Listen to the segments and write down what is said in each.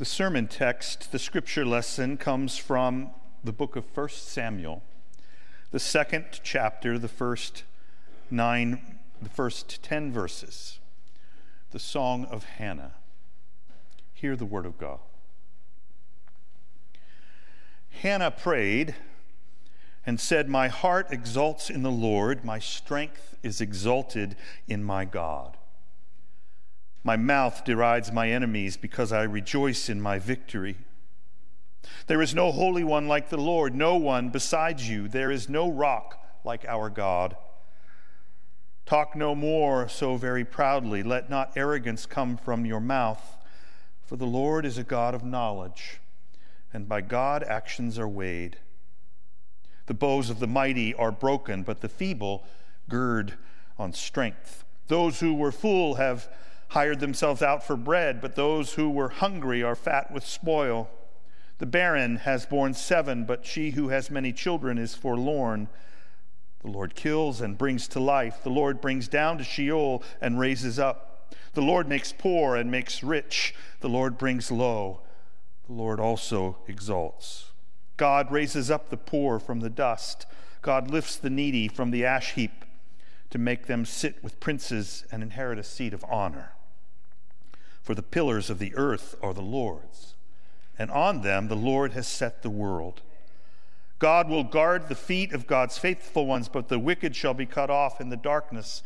The sermon text, the scripture lesson, comes from the book of 1 Samuel, the second chapter, the first nine, the first ten verses, the song of Hannah. Hear the word of God. Hannah prayed and said, My heart exults in the Lord, my strength is exalted in my God. My mouth derides my enemies because I rejoice in my victory. There is no holy one like the Lord, no one besides you. There is no rock like our God. Talk no more so very proudly. Let not arrogance come from your mouth, for the Lord is a God of knowledge, and by God actions are weighed. The bows of the mighty are broken, but the feeble gird on strength. Those who were full have hired themselves out for bread, but those who were hungry are fat with spoil. The barren has borne seven, but she who has many children is forlorn. The Lord kills and brings to life. The Lord brings down to Sheol and raises up. The Lord makes poor and makes rich. The Lord brings low. The Lord also exalts. God raises up the poor from the dust. God lifts the needy from the ash heap to make them sit with princes and inherit a seat of honor for the pillars of the earth are the Lord's, and on them the Lord has set the world. God will guard the feet of God's faithful ones, but the wicked shall be cut off in the darkness,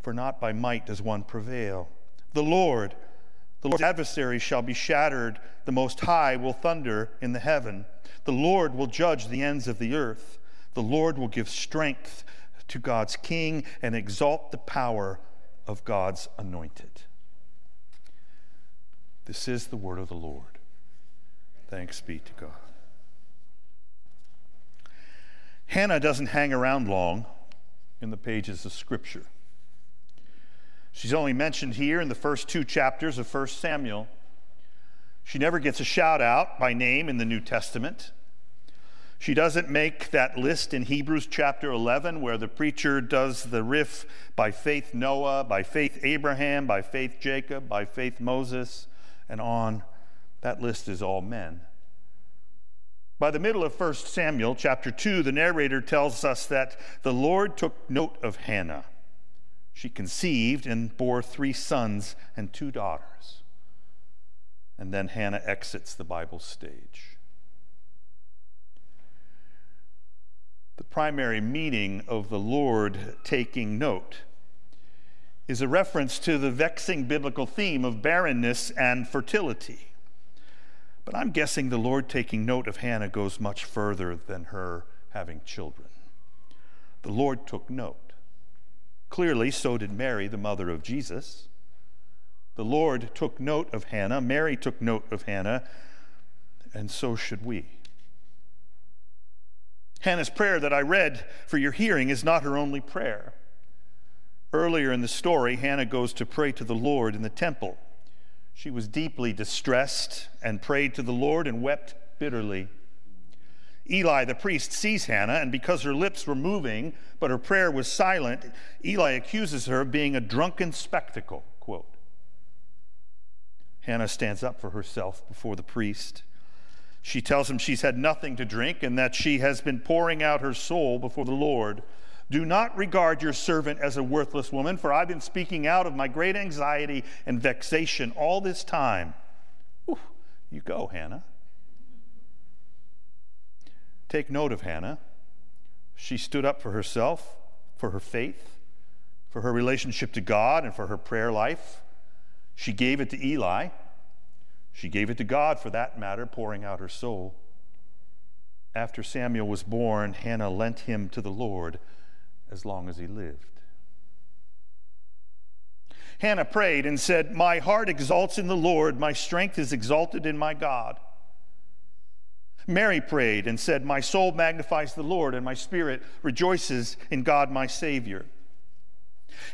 for not by might does one prevail. The Lord, the Lord's adversaries shall be shattered. The Most High will thunder in the heaven. The Lord will judge the ends of the earth. The Lord will give strength to God's king and exalt the power of God's anointed. This is the word of the Lord. Thanks be to God. Hannah doesn't hang around long in the pages of Scripture. She's only mentioned here in the first two chapters of 1 Samuel. She never gets a shout out by name in the New Testament. She doesn't make that list in Hebrews chapter 11 where the preacher does the riff by faith Noah, by faith Abraham, by faith Jacob, by faith Moses and on. That list is all men. By the middle of 1 Samuel chapter 2, the narrator tells us that the Lord took note of Hannah. She conceived and bore three sons and two daughters. And then Hannah exits the Bible stage. The primary meaning of the Lord taking note is a reference to the vexing biblical theme of barrenness and fertility. But I'm guessing the Lord taking note of Hannah goes much further than her having children. The Lord took note. Clearly, so did Mary, the mother of Jesus. The Lord took note of Hannah, Mary took note of Hannah, and so should we. Hannah's prayer that I read for your hearing is not her only prayer. Earlier in the story, Hannah goes to pray to the Lord in the temple. She was deeply distressed and prayed to the Lord and wept bitterly. Eli, the priest, sees Hannah, and because her lips were moving, but her prayer was silent, Eli accuses her of being a drunken spectacle. Quote. Hannah stands up for herself before the priest. She tells him she's had nothing to drink and that she has been pouring out her soul before the Lord. Do not regard your servant as a worthless woman, for I've been speaking out of my great anxiety and vexation all this time. Whew, you go, Hannah. Take note of Hannah. She stood up for herself, for her faith, for her relationship to God, and for her prayer life. She gave it to Eli. She gave it to God, for that matter, pouring out her soul. After Samuel was born, Hannah lent him to the Lord as long as he lived. Hannah prayed and said, My heart exalts in the Lord, my strength is exalted in my God. Mary prayed and said, My soul magnifies the Lord, and my spirit rejoices in God my Savior.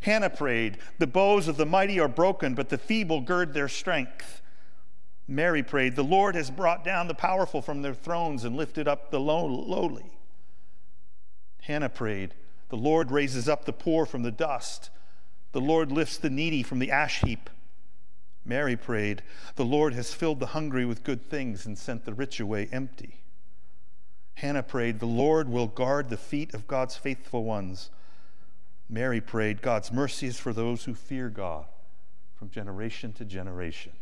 Hannah prayed, The bows of the mighty are broken, but the feeble gird their strength. Mary prayed, The Lord has brought down the powerful from their thrones and lifted up the lowly. Hannah prayed, the Lord raises up the poor from the dust. The Lord lifts the needy from the ash heap. Mary prayed, The Lord has filled the hungry with good things and sent the rich away empty. Hannah prayed, The Lord will guard the feet of God's faithful ones. Mary prayed, God's mercy is for those who fear God from generation to generation.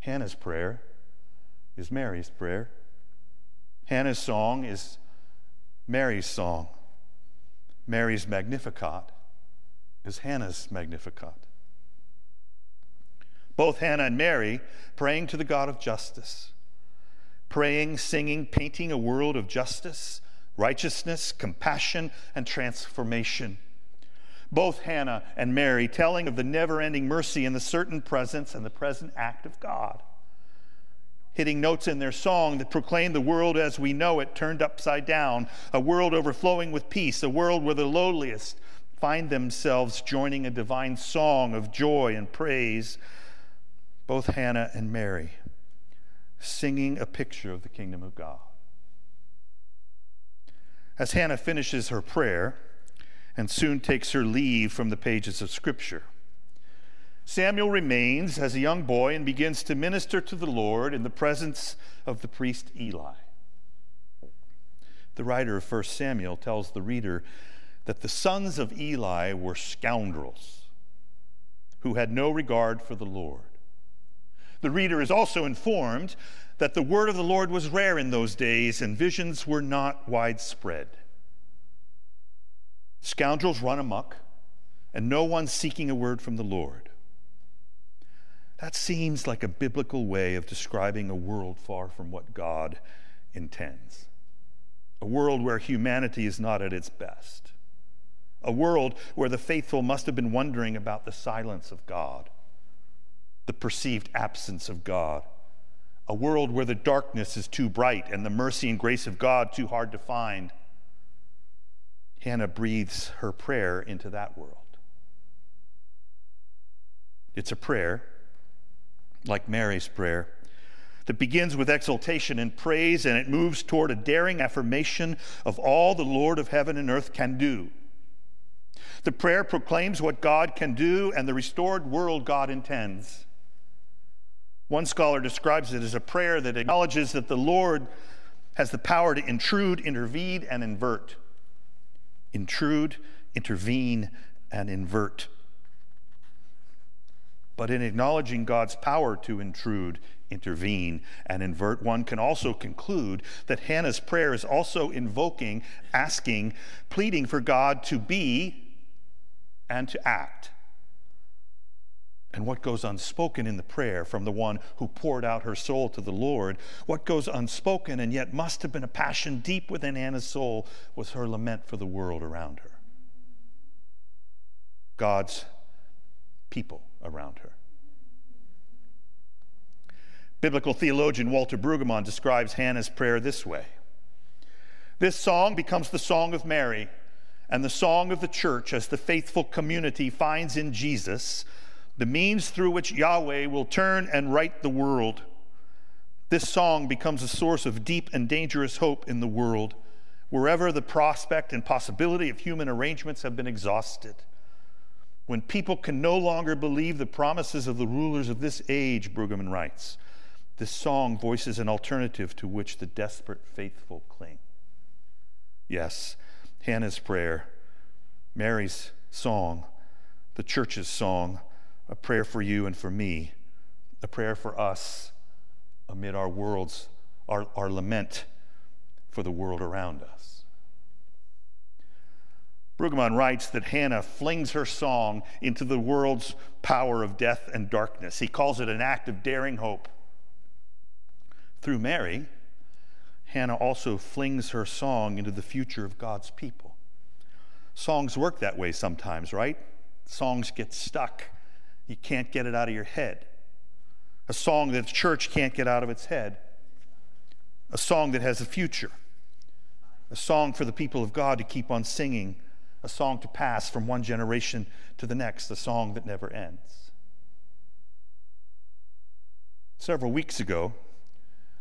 Hannah's prayer is Mary's prayer. Hannah's song is Mary's song. Mary's Magnificat is Hannah's Magnificat. Both Hannah and Mary praying to the God of justice, praying, singing, painting a world of justice, righteousness, compassion, and transformation. Both Hannah and Mary telling of the never ending mercy and the certain presence and the present act of God. Hitting notes in their song that proclaim the world as we know it turned upside down, a world overflowing with peace, a world where the lowliest find themselves joining a divine song of joy and praise. Both Hannah and Mary singing a picture of the kingdom of God. As Hannah finishes her prayer and soon takes her leave from the pages of Scripture, Samuel remains as a young boy and begins to minister to the Lord in the presence of the priest Eli. The writer of 1 Samuel tells the reader that the sons of Eli were scoundrels who had no regard for the Lord. The reader is also informed that the word of the Lord was rare in those days and visions were not widespread. Scoundrels run amok, and no one seeking a word from the Lord. That seems like a biblical way of describing a world far from what God intends. A world where humanity is not at its best. A world where the faithful must have been wondering about the silence of God the perceived absence of God. A world where the darkness is too bright and the mercy and grace of God too hard to find. Hannah breathes her prayer into that world. It's a prayer, like Mary's prayer, that begins with exultation and praise, and it moves toward a daring affirmation of all the Lord of heaven and earth can do. The prayer proclaims what God can do and the restored world God intends. One scholar describes it as a prayer that acknowledges that the Lord has the power to intrude, intervene, and invert. Intrude, intervene, and invert. But in acknowledging God's power to intrude, intervene, and invert, one can also conclude that Hannah's prayer is also invoking, asking, pleading for God to be and to act and what goes unspoken in the prayer from the one who poured out her soul to the Lord, what goes unspoken and yet must have been a passion deep within Hannah's soul was her lament for the world around her. God's people around her. Biblical theologian Walter Brueggemann describes Hannah's prayer this way This song becomes the song of Mary and the song of the church as the faithful community finds in Jesus the means through which Yahweh will turn and right the world. This song becomes a source of deep and dangerous hope in the world, wherever the prospect and possibility of human arrangements have been exhausted. When people can no longer believe the promises of the rulers of this age, Brueggemann writes, this song voices an alternative to which the desperate faithful cling. Yes, Hannah's prayer, Mary's song, the church's song, a prayer for you and for me, a prayer for us amid our world's, our, our lament for the world around us. Brueggemann writes that Hannah flings her song into the world's power of death and darkness. He calls it an act of daring hope. Through Mary, Hannah also flings her song into the future of God's people. Songs work that way sometimes, right? Songs get stuck you can't get it out of your head. A song that the church can't get out of its head. A song that has a future. A song for the people of God to keep on singing. A song to pass from one generation to the next. A song that never ends. Several weeks ago,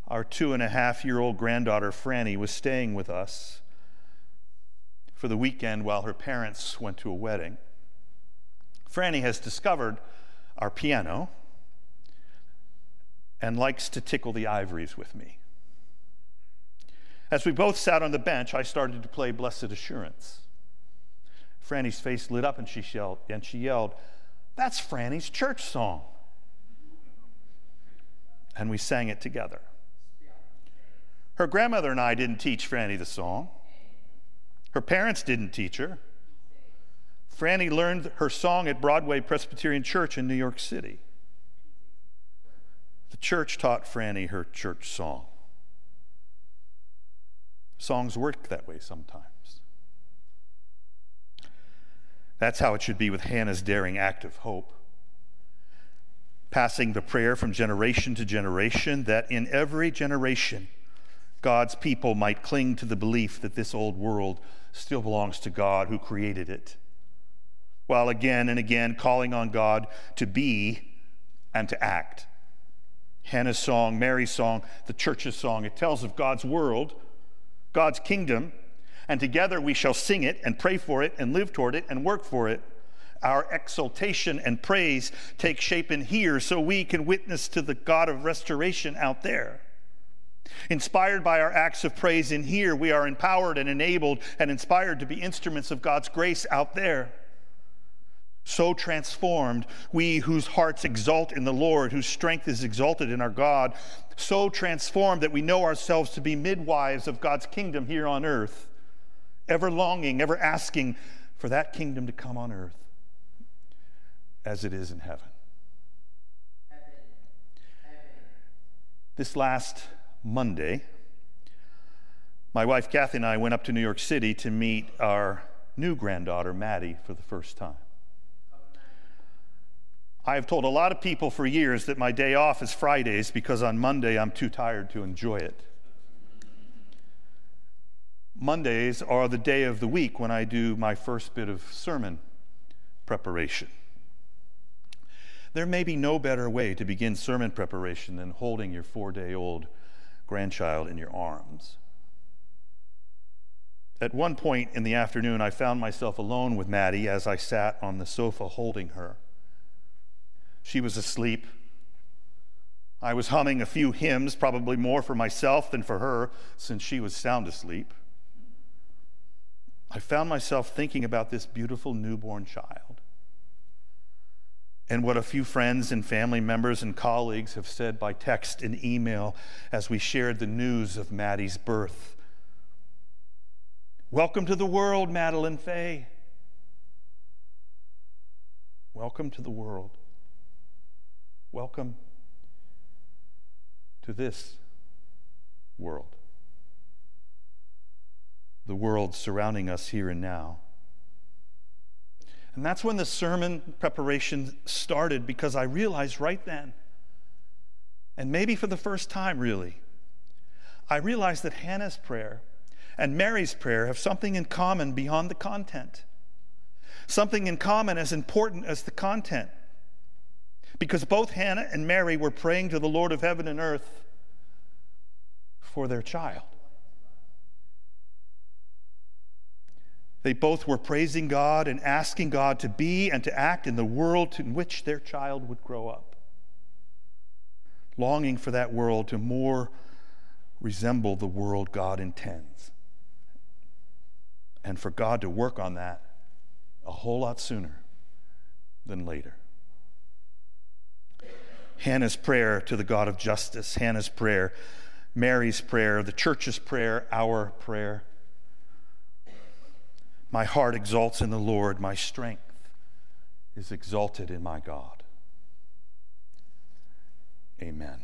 our two and a half year old granddaughter Franny was staying with us for the weekend while her parents went to a wedding. Franny has discovered our piano and likes to tickle the ivories with me. As we both sat on the bench, I started to play Blessed Assurance. Franny's face lit up and she yelled, and she yelled, That's Franny's church song. And we sang it together. Her grandmother and I didn't teach Franny the song. Her parents didn't teach her. Franny learned her song at Broadway Presbyterian Church in New York City. The church taught Franny her church song. Songs work that way sometimes. That's how it should be with Hannah's daring act of hope. Passing the prayer from generation to generation, that in every generation, God's people might cling to the belief that this old world still belongs to God who created it while again and again calling on God to be and to act. Hannah's song, Mary's song, the church's song, it tells of God's world, God's kingdom, and together we shall sing it and pray for it and live toward it and work for it. Our exultation and praise take shape in here so we can witness to the God of restoration out there. Inspired by our acts of praise in here, we are empowered and enabled and inspired to be instruments of God's grace out there so transformed, we whose hearts exult in the Lord, whose strength is exalted in our God, so transformed that we know ourselves to be midwives of God's kingdom here on earth, ever longing, ever asking for that kingdom to come on earth as it is in heaven. This last Monday, my wife Kathy and I went up to New York City to meet our new granddaughter, Maddie, for the first time. I have told a lot of people for years that my day off is Fridays because on Monday I'm too tired to enjoy it. Mondays are the day of the week when I do my first bit of sermon preparation. There may be no better way to begin sermon preparation than holding your four day old grandchild in your arms. At one point in the afternoon, I found myself alone with Maddie as I sat on the sofa holding her. She was asleep. I was humming a few hymns, probably more for myself than for her, since she was sound asleep. I found myself thinking about this beautiful newborn child and what a few friends and family members and colleagues have said by text and email as we shared the news of Maddie's birth. Welcome to the world, Madeline Fay. Welcome to the world. Welcome to this world, the world surrounding us here and now. And that's when the sermon preparation started because I realized right then, and maybe for the first time really, I realized that Hannah's prayer and Mary's prayer have something in common beyond the content, something in common as important as the content because both Hannah and Mary were praying to the Lord of heaven and earth for their child. They both were praising God and asking God to be and to act in the world in which their child would grow up, longing for that world to more resemble the world God intends, and for God to work on that a whole lot sooner than later. Hannah's prayer to the God of justice, Hannah's prayer, Mary's prayer, the church's prayer, our prayer. My heart exalts in the Lord, my strength is exalted in my God. Amen.